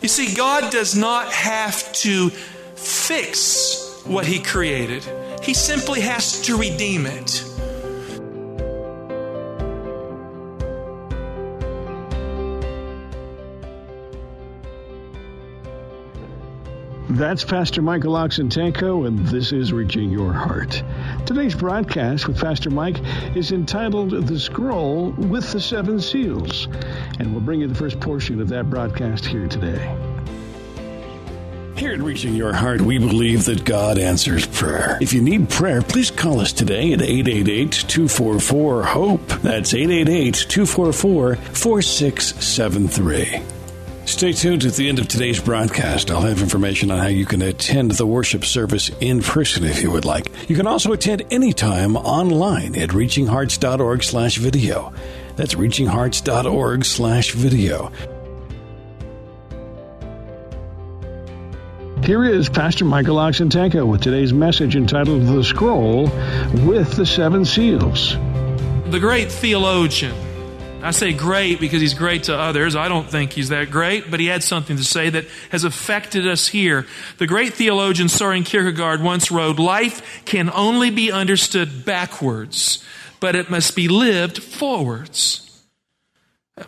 You see, God does not have to fix what He created, He simply has to redeem it. That's Pastor Michael Oxentenko, and this is Reaching Your Heart. Today's broadcast with Pastor Mike is entitled The Scroll with the Seven Seals, and we'll bring you the first portion of that broadcast here today. Here at Reaching Your Heart, we believe that God answers prayer. If you need prayer, please call us today at 888 244 HOPE. That's 888 244 4673. Stay tuned at the end of today's broadcast. I'll have information on how you can attend the worship service in person if you would like. You can also attend anytime online at reachinghearts.org slash video. That's reachinghearts.org slash video. Here is Pastor Michael Oxentenko with today's message entitled The Scroll with the Seven Seals. The great theologian, I say great because he's great to others. I don't think he's that great, but he had something to say that has affected us here. The great theologian Soren Kierkegaard once wrote, Life can only be understood backwards, but it must be lived forwards.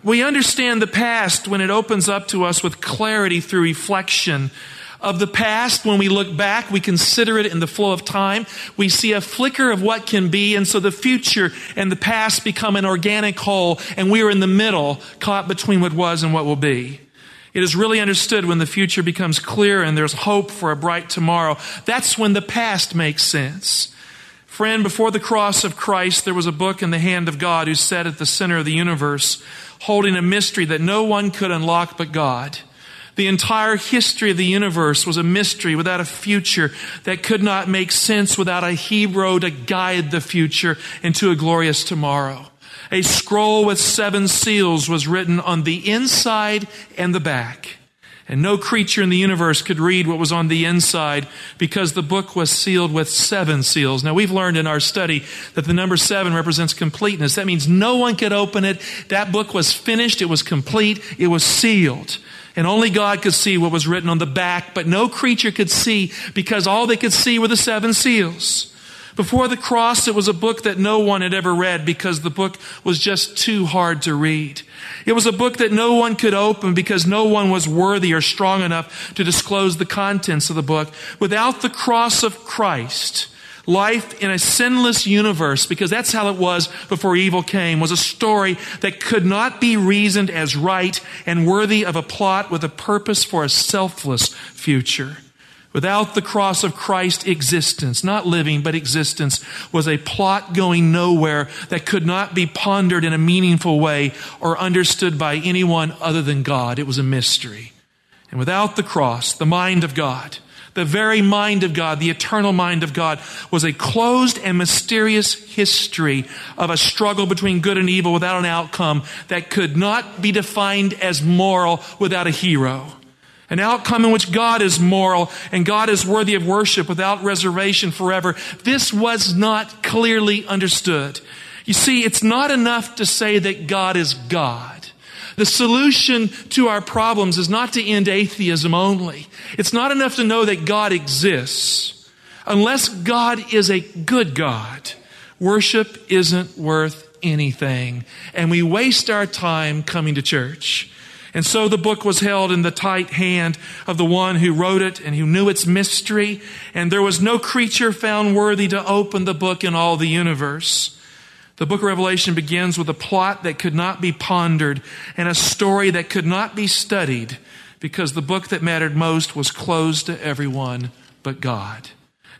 We understand the past when it opens up to us with clarity through reflection of the past, when we look back, we consider it in the flow of time. We see a flicker of what can be, and so the future and the past become an organic whole, and we are in the middle, caught between what was and what will be. It is really understood when the future becomes clear and there's hope for a bright tomorrow. That's when the past makes sense. Friend, before the cross of Christ, there was a book in the hand of God who sat at the center of the universe, holding a mystery that no one could unlock but God. The entire history of the universe was a mystery without a future that could not make sense without a hero to guide the future into a glorious tomorrow. A scroll with seven seals was written on the inside and the back. And no creature in the universe could read what was on the inside because the book was sealed with seven seals. Now we've learned in our study that the number seven represents completeness. That means no one could open it. That book was finished. It was complete. It was sealed. And only God could see what was written on the back, but no creature could see because all they could see were the seven seals. Before the cross, it was a book that no one had ever read because the book was just too hard to read. It was a book that no one could open because no one was worthy or strong enough to disclose the contents of the book. Without the cross of Christ, Life in a sinless universe, because that's how it was before evil came, was a story that could not be reasoned as right and worthy of a plot with a purpose for a selfless future. Without the cross of Christ, existence, not living, but existence, was a plot going nowhere that could not be pondered in a meaningful way or understood by anyone other than God. It was a mystery. And without the cross, the mind of God, the very mind of God, the eternal mind of God, was a closed and mysterious history of a struggle between good and evil without an outcome that could not be defined as moral without a hero. An outcome in which God is moral and God is worthy of worship without reservation forever. This was not clearly understood. You see, it's not enough to say that God is God. The solution to our problems is not to end atheism only. It's not enough to know that God exists. Unless God is a good God, worship isn't worth anything. And we waste our time coming to church. And so the book was held in the tight hand of the one who wrote it and who knew its mystery. And there was no creature found worthy to open the book in all the universe. The book of Revelation begins with a plot that could not be pondered and a story that could not be studied because the book that mattered most was closed to everyone but God.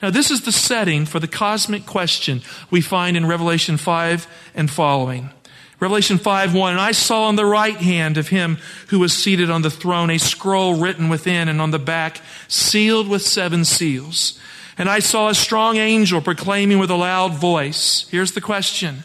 Now, this is the setting for the cosmic question we find in Revelation 5 and following. Revelation 5 1, and I saw on the right hand of him who was seated on the throne a scroll written within and on the back, sealed with seven seals. And I saw a strong angel proclaiming with a loud voice. Here's the question.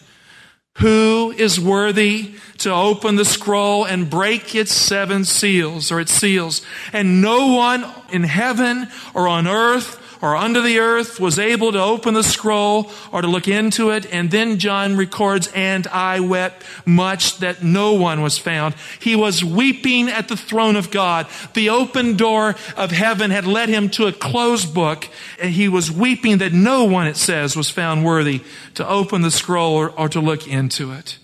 Who is worthy to open the scroll and break its seven seals or its seals? And no one in heaven or on earth or under the earth was able to open the scroll or to look into it. And then John records, and I wept much that no one was found. He was weeping at the throne of God. The open door of heaven had led him to a closed book. And he was weeping that no one, it says, was found worthy to open the scroll or, or to look into it.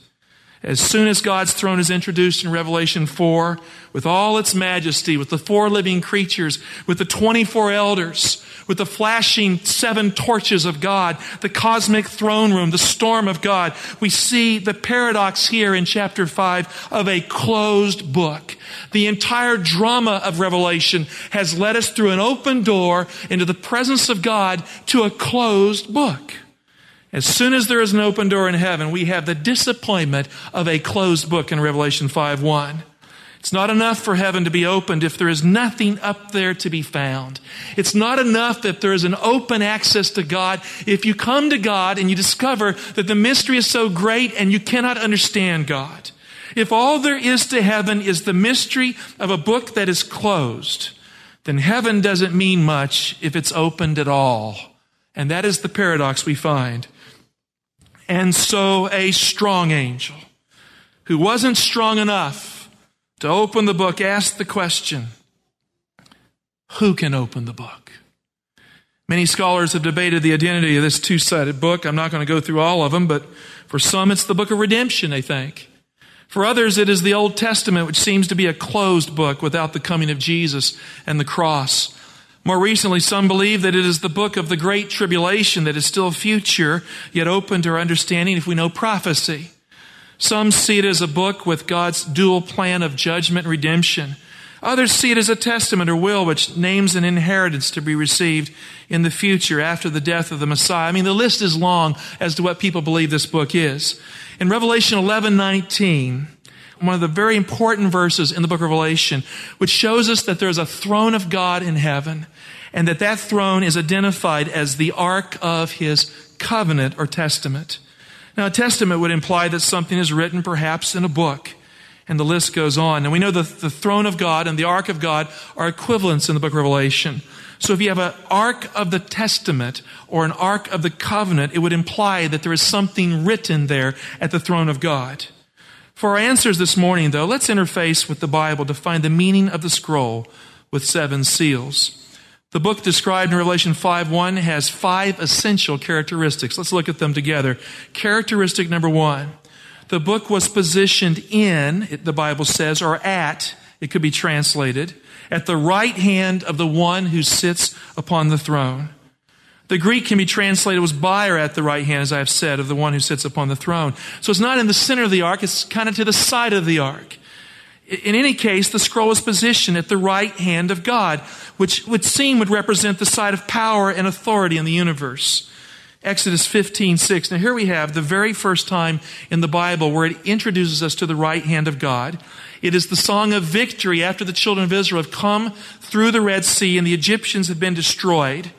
As soon as God's throne is introduced in Revelation 4, with all its majesty, with the four living creatures, with the 24 elders, with the flashing seven torches of God, the cosmic throne room, the storm of God, we see the paradox here in chapter 5 of a closed book. The entire drama of Revelation has led us through an open door into the presence of God to a closed book. As soon as there is an open door in heaven, we have the disappointment of a closed book in Revelation 5 1. It's not enough for heaven to be opened if there is nothing up there to be found. It's not enough that there is an open access to God if you come to God and you discover that the mystery is so great and you cannot understand God. If all there is to heaven is the mystery of a book that is closed, then heaven doesn't mean much if it's opened at all. And that is the paradox we find. And so a strong angel, who wasn't strong enough to open the book, asked the question Who can open the book? Many scholars have debated the identity of this two sided book. I'm not going to go through all of them, but for some, it's the book of redemption, they think. For others, it is the Old Testament, which seems to be a closed book without the coming of Jesus and the cross. More recently, some believe that it is the book of the Great Tribulation that is still future, yet open to our understanding if we know prophecy. Some see it as a book with God's dual plan of judgment and redemption. Others see it as a testament or will which names an inheritance to be received in the future after the death of the Messiah. I mean, the list is long as to what people believe this book is. In Revelation 11, 19, one of the very important verses in the book of Revelation, which shows us that there's a throne of God in heaven and that that throne is identified as the ark of his covenant or testament. Now, a testament would imply that something is written perhaps in a book, and the list goes on. And we know that the throne of God and the ark of God are equivalents in the book of Revelation. So if you have an ark of the testament or an ark of the covenant, it would imply that there is something written there at the throne of God. For our answers this morning, though, let's interface with the Bible to find the meaning of the scroll with seven seals. The book described in Revelation 5:1 has five essential characteristics. Let's look at them together. Characteristic number one. The book was positioned in, the Bible says, or at, it could be translated, at the right hand of the one who sits upon the throne. The Greek can be translated was by or at the right hand, as I have said, of the one who sits upon the throne. So it's not in the center of the ark, it's kind of to the side of the ark. In any case, the scroll is positioned at the right hand of God, which would seem would represent the side of power and authority in the universe. Exodus 15, 6. Now here we have the very first time in the Bible where it introduces us to the right hand of God. It is the song of victory after the children of Israel have come through the Red Sea and the Egyptians have been destroyed.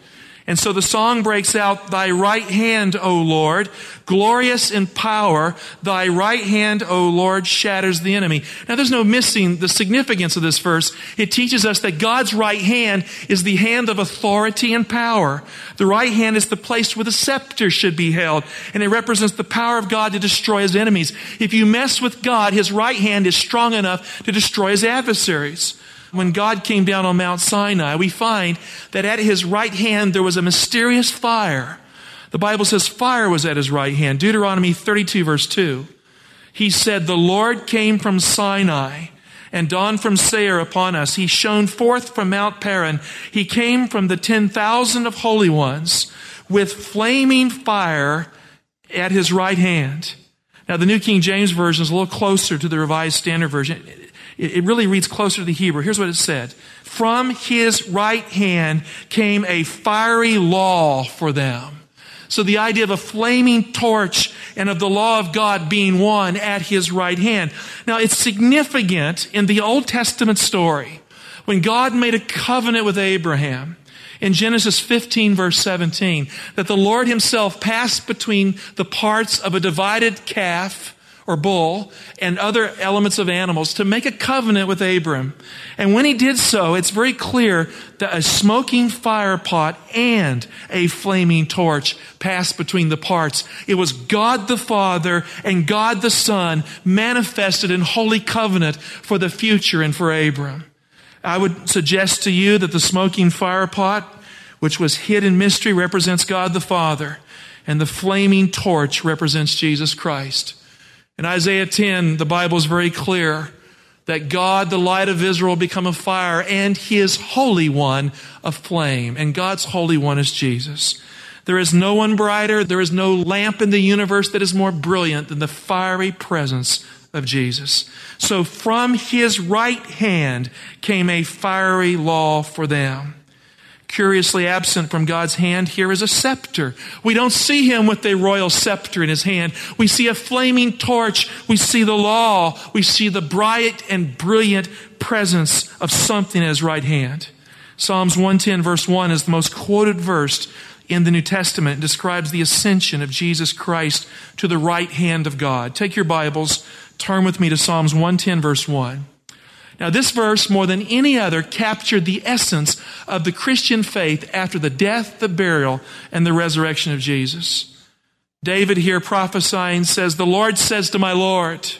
And so the song breaks out, Thy right hand, O Lord, glorious in power, Thy right hand, O Lord, shatters the enemy. Now there's no missing the significance of this verse. It teaches us that God's right hand is the hand of authority and power. The right hand is the place where the scepter should be held, and it represents the power of God to destroy his enemies. If you mess with God, his right hand is strong enough to destroy his adversaries when God came down on Mount Sinai, we find that at his right hand there was a mysterious fire. The Bible says fire was at his right hand. Deuteronomy 32 verse 2. He said, The Lord came from Sinai and dawned from Seir upon us. He shone forth from Mount Paran. He came from the 10,000 of holy ones with flaming fire at his right hand. Now, the New King James Version is a little closer to the Revised Standard Version. It really reads closer to the Hebrew. Here's what it said. From his right hand came a fiery law for them. So the idea of a flaming torch and of the law of God being one at his right hand. Now it's significant in the Old Testament story when God made a covenant with Abraham in Genesis 15 verse 17 that the Lord himself passed between the parts of a divided calf or bull and other elements of animals to make a covenant with Abram. And when he did so, it's very clear that a smoking fire pot and a flaming torch passed between the parts. It was God the Father and God the Son manifested in holy covenant for the future and for Abram. I would suggest to you that the smoking fire pot, which was hid in mystery, represents God the Father, and the flaming torch represents Jesus Christ. In Isaiah 10, the Bible is very clear that God, the light of Israel, become a fire and his Holy One a flame. And God's Holy One is Jesus. There is no one brighter. There is no lamp in the universe that is more brilliant than the fiery presence of Jesus. So from his right hand came a fiery law for them. Curiously absent from God's hand here is a scepter. We don't see him with a royal scepter in his hand. We see a flaming torch. We see the law. We see the bright and brilliant presence of something in his right hand. Psalms 110 verse 1 is the most quoted verse in the New Testament. It describes the ascension of Jesus Christ to the right hand of God. Take your Bibles, turn with me to Psalms 110 verse 1. Now, this verse, more than any other, captured the essence of the Christian faith after the death, the burial, and the resurrection of Jesus. David here prophesying says, The Lord says to my Lord,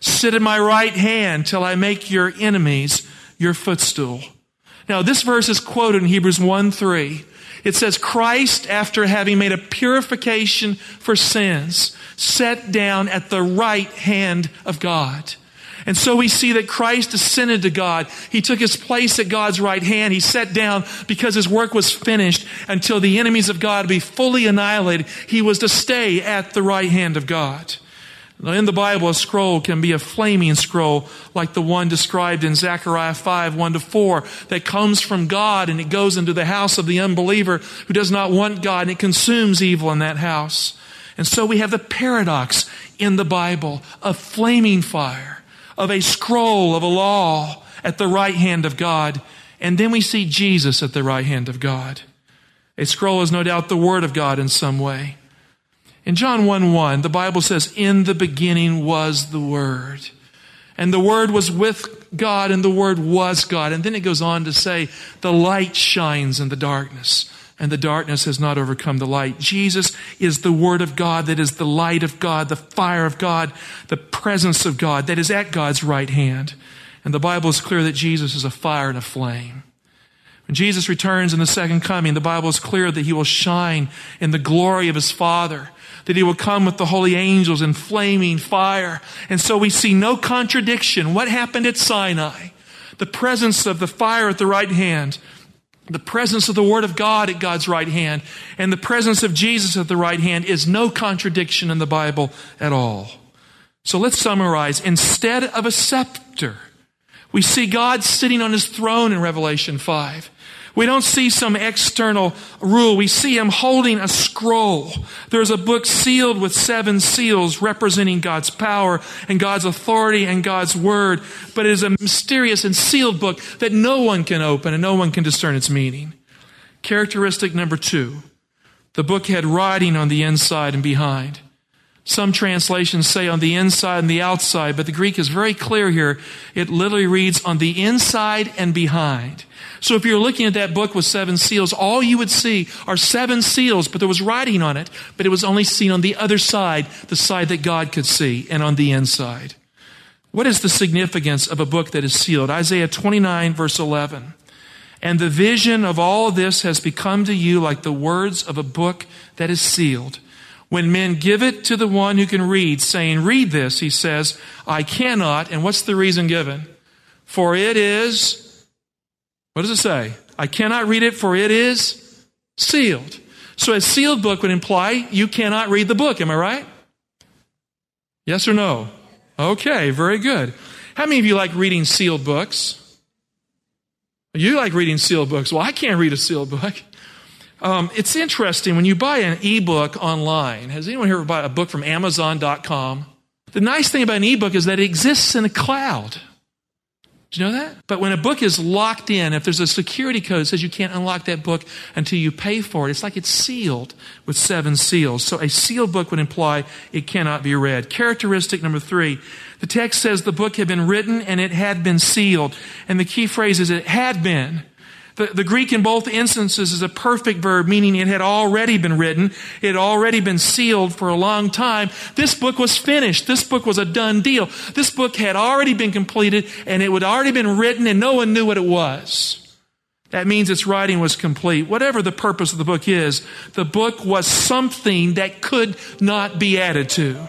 Sit at my right hand till I make your enemies your footstool. Now, this verse is quoted in Hebrews 1 3. It says, Christ, after having made a purification for sins, sat down at the right hand of God. And so we see that Christ ascended to God. He took his place at God's right hand. He sat down because his work was finished until the enemies of God be fully annihilated. He was to stay at the right hand of God. Now, in the Bible, a scroll can be a flaming scroll like the one described in Zechariah 5, 1 to 4, that comes from God and it goes into the house of the unbeliever who does not want God and it consumes evil in that house. And so we have the paradox in the Bible of flaming fire of a scroll of a law at the right hand of God. And then we see Jesus at the right hand of God. A scroll is no doubt the Word of God in some way. In John 1 1, the Bible says, In the beginning was the Word. And the Word was with God, and the Word was God. And then it goes on to say, The light shines in the darkness and the darkness has not overcome the light. Jesus is the Word of God that is the light of God, the fire of God, the presence of God that is at God's right hand. And the Bible is clear that Jesus is a fire and a flame. When Jesus returns in the second coming, the Bible is clear that he will shine in the glory of his Father, that he will come with the holy angels in flaming fire. And so we see no contradiction. What happened at Sinai? The presence of the fire at the right hand the presence of the Word of God at God's right hand and the presence of Jesus at the right hand is no contradiction in the Bible at all. So let's summarize. Instead of a scepter, we see God sitting on his throne in Revelation 5. We don't see some external rule. We see him holding a scroll. There's a book sealed with seven seals representing God's power and God's authority and God's word. But it is a mysterious and sealed book that no one can open and no one can discern its meaning. Characteristic number two. The book had writing on the inside and behind. Some translations say on the inside and the outside, but the Greek is very clear here. It literally reads on the inside and behind. So if you're looking at that book with seven seals, all you would see are seven seals, but there was writing on it, but it was only seen on the other side, the side that God could see, and on the inside. What is the significance of a book that is sealed? Isaiah 29 verse 11. And the vision of all this has become to you like the words of a book that is sealed. When men give it to the one who can read, saying, read this, he says, I cannot. And what's the reason given? For it is what does it say? I cannot read it for it is sealed. So a sealed book would imply you cannot read the book. Am I right? Yes or no? Okay, very good. How many of you like reading sealed books? You like reading sealed books. Well, I can't read a sealed book. Um, it's interesting when you buy an ebook online. Has anyone here bought a book from Amazon.com? The nice thing about an ebook is that it exists in a cloud. Do you know that? But when a book is locked in, if there's a security code that says you can't unlock that book until you pay for it, it's like it's sealed with seven seals. So a sealed book would imply it cannot be read. Characteristic number three. The text says the book had been written and it had been sealed. And the key phrase is it had been. The, the, Greek in both instances is a perfect verb, meaning it had already been written. It had already been sealed for a long time. This book was finished. This book was a done deal. This book had already been completed and it had already been written and no one knew what it was. That means its writing was complete. Whatever the purpose of the book is, the book was something that could not be added to.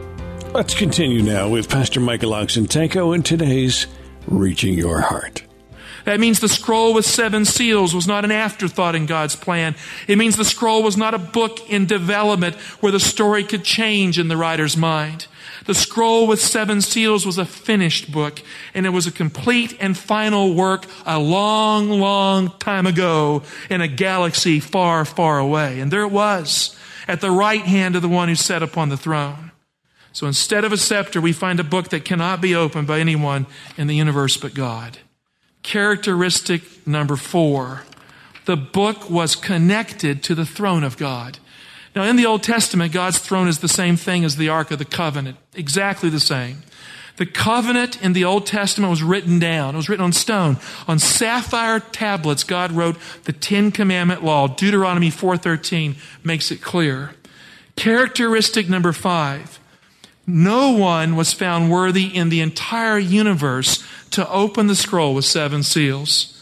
Let's continue now with Pastor Michael Oxentenko in today's Reaching Your Heart. That means the scroll with seven seals was not an afterthought in God's plan. It means the scroll was not a book in development where the story could change in the writer's mind. The scroll with seven seals was a finished book, and it was a complete and final work a long, long time ago in a galaxy far, far away. And there it was, at the right hand of the one who sat upon the throne. So instead of a scepter, we find a book that cannot be opened by anyone in the universe but God. Characteristic number four the book was connected to the throne of God. Now, in the Old Testament, God's throne is the same thing as the Ark of the Covenant, exactly the same. The covenant in the Old Testament was written down. It was written on stone. On sapphire tablets, God wrote the Ten Commandment law. Deuteronomy 4.13 makes it clear. Characteristic number five. No one was found worthy in the entire universe to open the scroll with seven seals.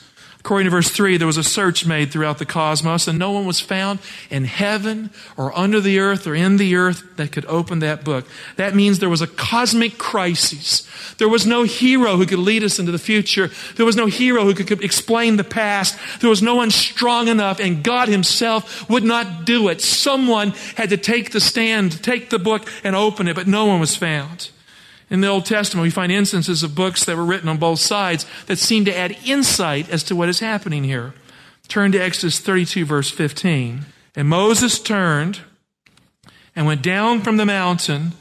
According to verse 3, there was a search made throughout the cosmos, and no one was found in heaven or under the earth or in the earth that could open that book. That means there was a cosmic crisis. There was no hero who could lead us into the future. There was no hero who could explain the past. There was no one strong enough, and God Himself would not do it. Someone had to take the stand, take the book, and open it, but no one was found. In the Old Testament, we find instances of books that were written on both sides that seem to add insight as to what is happening here. Turn to Exodus 32, verse 15. And Moses turned and went down from the mountain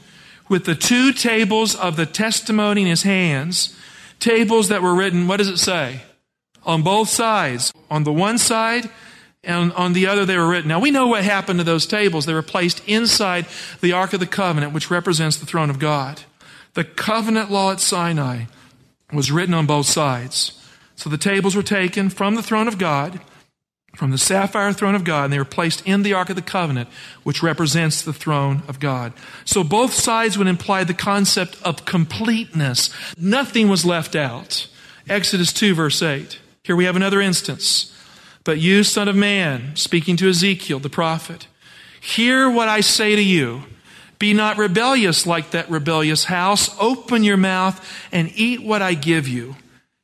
with the two tables of the testimony in his hands, tables that were written, what does it say? On both sides. On the one side, and on the other they were written. Now we know what happened to those tables. They were placed inside the Ark of the Covenant, which represents the throne of God. The covenant law at Sinai was written on both sides. So the tables were taken from the throne of God, from the sapphire throne of God, and they were placed in the Ark of the Covenant, which represents the throne of God. So both sides would imply the concept of completeness. Nothing was left out. Exodus 2, verse 8. Here we have another instance. But you, son of man, speaking to Ezekiel, the prophet, hear what I say to you. Be not rebellious like that rebellious house. Open your mouth and eat what I give you.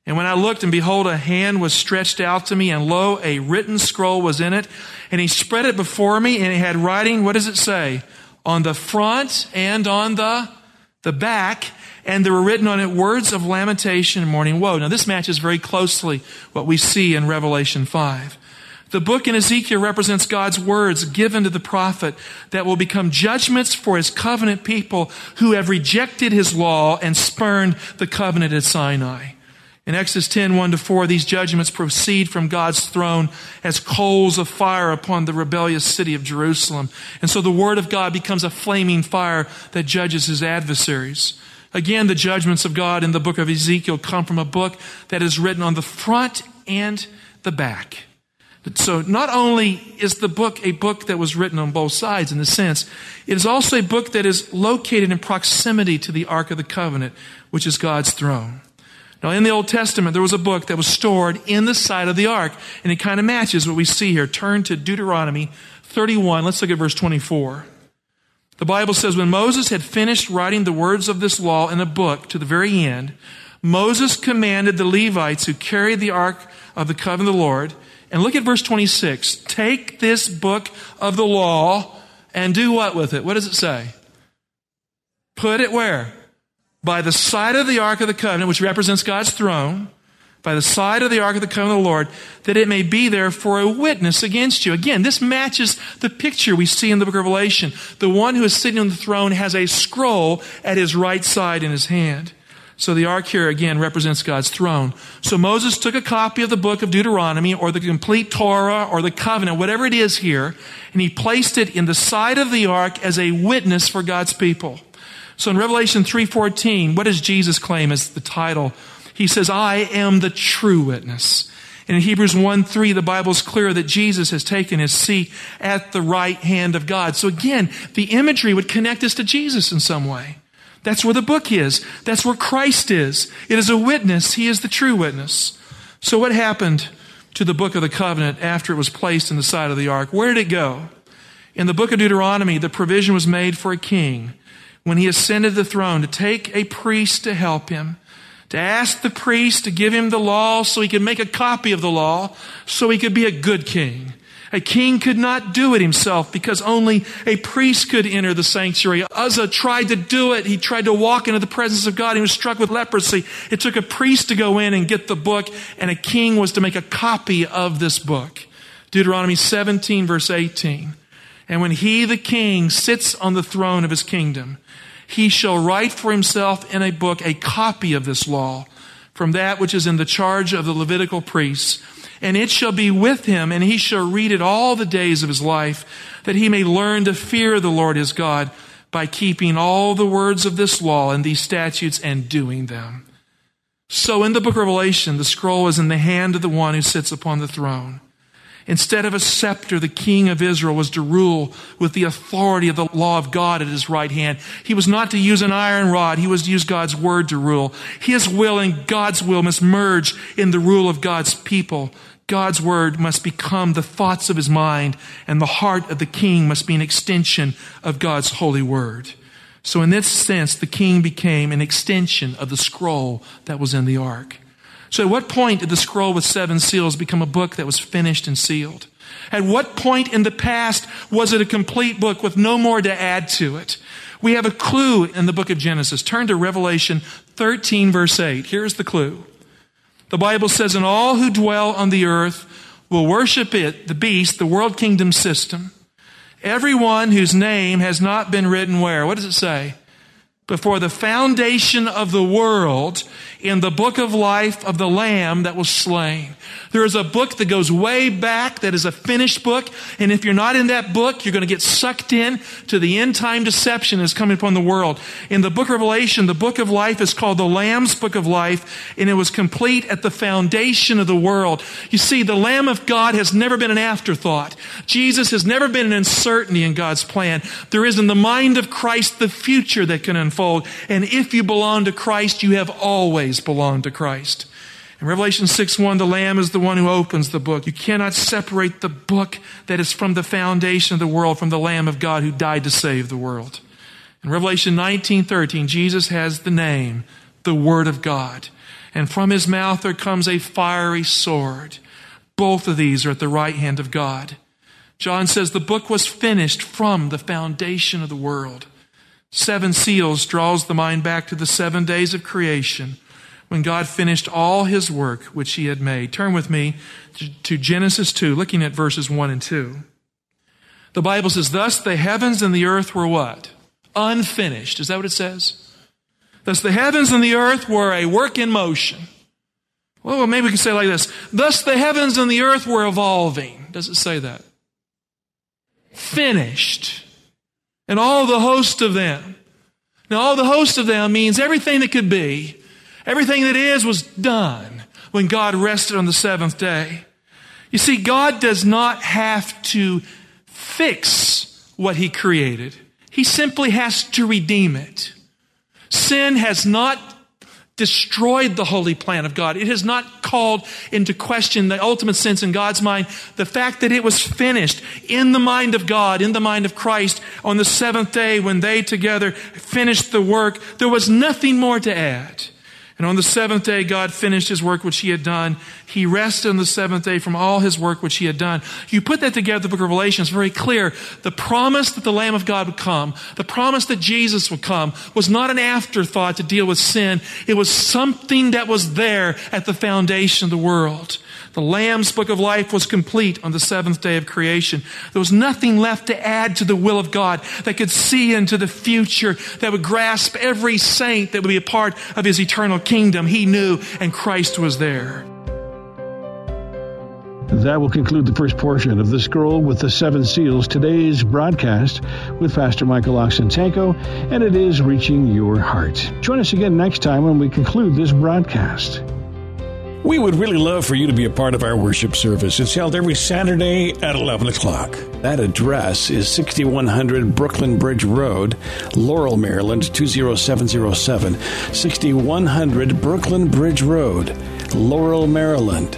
And when I looked, and behold, a hand was stretched out to me, and lo, a written scroll was in it. And he spread it before me, and it had writing, what does it say? On the front and on the, the back. And there were written on it words of lamentation and mourning woe. Now, this matches very closely what we see in Revelation 5. The book in Ezekiel represents God's words given to the prophet that will become judgments for his covenant people who have rejected his law and spurned the covenant at Sinai. In Exodus 10, 1 to 4, these judgments proceed from God's throne as coals of fire upon the rebellious city of Jerusalem. And so the word of God becomes a flaming fire that judges his adversaries. Again, the judgments of God in the book of Ezekiel come from a book that is written on the front and the back. So not only is the book a book that was written on both sides in the sense, it is also a book that is located in proximity to the Ark of the Covenant, which is God's throne. Now, in the Old Testament, there was a book that was stored in the side of the ark, and it kind of matches what we see here. Turn to Deuteronomy 31. Let's look at verse 24. The Bible says, When Moses had finished writing the words of this law in a book to the very end, Moses commanded the Levites who carried the ark of the covenant of the Lord, and look at verse 26. Take this book of the law and do what with it? What does it say? Put it where? By the side of the ark of the covenant, which represents God's throne, by the side of the ark of the covenant of the Lord, that it may be there for a witness against you. Again, this matches the picture we see in the book of Revelation. The one who is sitting on the throne has a scroll at his right side in his hand. So the ark here again represents God's throne. So Moses took a copy of the book of Deuteronomy or the complete Torah or the covenant, whatever it is here, and he placed it in the side of the ark as a witness for God's people. So in Revelation 3:14, what does Jesus claim as the title? He says, "I am the true witness." And in Hebrews 1 3, the Bible is clear that Jesus has taken his seat at the right hand of God. So again, the imagery would connect us to Jesus in some way. That's where the book is. That's where Christ is. It is a witness. He is the true witness. So what happened to the book of the covenant after it was placed in the side of the ark? Where did it go? In the book of Deuteronomy, the provision was made for a king when he ascended the throne to take a priest to help him, to ask the priest to give him the law so he could make a copy of the law so he could be a good king. A king could not do it himself because only a priest could enter the sanctuary. Uzzah tried to do it. He tried to walk into the presence of God. He was struck with leprosy. It took a priest to go in and get the book, and a king was to make a copy of this book. Deuteronomy 17, verse 18. And when he, the king, sits on the throne of his kingdom, he shall write for himself in a book a copy of this law from that which is in the charge of the Levitical priests and it shall be with him, and he shall read it all the days of his life, that he may learn to fear the Lord his God by keeping all the words of this law and these statutes and doing them. So in the book of Revelation, the scroll is in the hand of the one who sits upon the throne. Instead of a scepter, the king of Israel was to rule with the authority of the law of God at his right hand. He was not to use an iron rod. He was to use God's word to rule. His will and God's will must merge in the rule of God's people. God's word must become the thoughts of his mind, and the heart of the king must be an extension of God's holy word. So in this sense, the king became an extension of the scroll that was in the ark. So at what point did the scroll with seven seals become a book that was finished and sealed? At what point in the past was it a complete book with no more to add to it? We have a clue in the book of Genesis. Turn to Revelation 13 verse 8. Here's the clue. The Bible says, and all who dwell on the earth will worship it, the beast, the world kingdom system. Everyone whose name has not been written where? What does it say? Before the foundation of the world in the book of life of the Lamb that was slain. There is a book that goes way back that is a finished book. And if you're not in that book, you're going to get sucked in to the end time deception that's coming upon the world. In the book of Revelation, the book of life is called the Lamb's book of life, and it was complete at the foundation of the world. You see, the Lamb of God has never been an afterthought. Jesus has never been an uncertainty in God's plan. There is in the mind of Christ the future that can unfold. And if you belong to Christ, you have always belong to Christ. In Revelation 6 1, the Lamb is the one who opens the book. You cannot separate the book that is from the foundation of the world from the Lamb of God who died to save the world. In Revelation 19 13, Jesus has the name, the Word of God. And from his mouth there comes a fiery sword. Both of these are at the right hand of God. John says the book was finished from the foundation of the world. Seven seals draws the mind back to the seven days of creation when God finished all his work which he had made. Turn with me to Genesis 2, looking at verses 1 and 2. The Bible says, Thus the heavens and the earth were what? Unfinished. Is that what it says? Thus the heavens and the earth were a work in motion. Well, maybe we can say like this. Thus the heavens and the earth were evolving. Does it say that? Finished. And all the host of them. Now, all the host of them means everything that could be Everything that is was done when God rested on the seventh day. You see, God does not have to fix what He created. He simply has to redeem it. Sin has not destroyed the holy plan of God. It has not called into question the ultimate sense in God's mind, the fact that it was finished in the mind of God, in the mind of Christ on the seventh day when they together finished the work. There was nothing more to add. And on the seventh day, God finished his work which he had done. He rested on the seventh day from all his work which he had done. You put that together, the book of Revelation is very clear. The promise that the Lamb of God would come, the promise that Jesus would come, was not an afterthought to deal with sin. It was something that was there at the foundation of the world. The Lamb's book of life was complete on the seventh day of creation. There was nothing left to add to the will of God that could see into the future, that would grasp every saint that would be a part of his eternal kingdom. He knew, and Christ was there. That will conclude the first portion of the scroll with the seven seals. Today's broadcast with Pastor Michael Oxentenko, and it is reaching your heart. Join us again next time when we conclude this broadcast. We would really love for you to be a part of our worship service. It's held every Saturday at 11 o'clock. That address is 6100 Brooklyn Bridge Road, Laurel, Maryland 20707. 6100 Brooklyn Bridge Road, Laurel, Maryland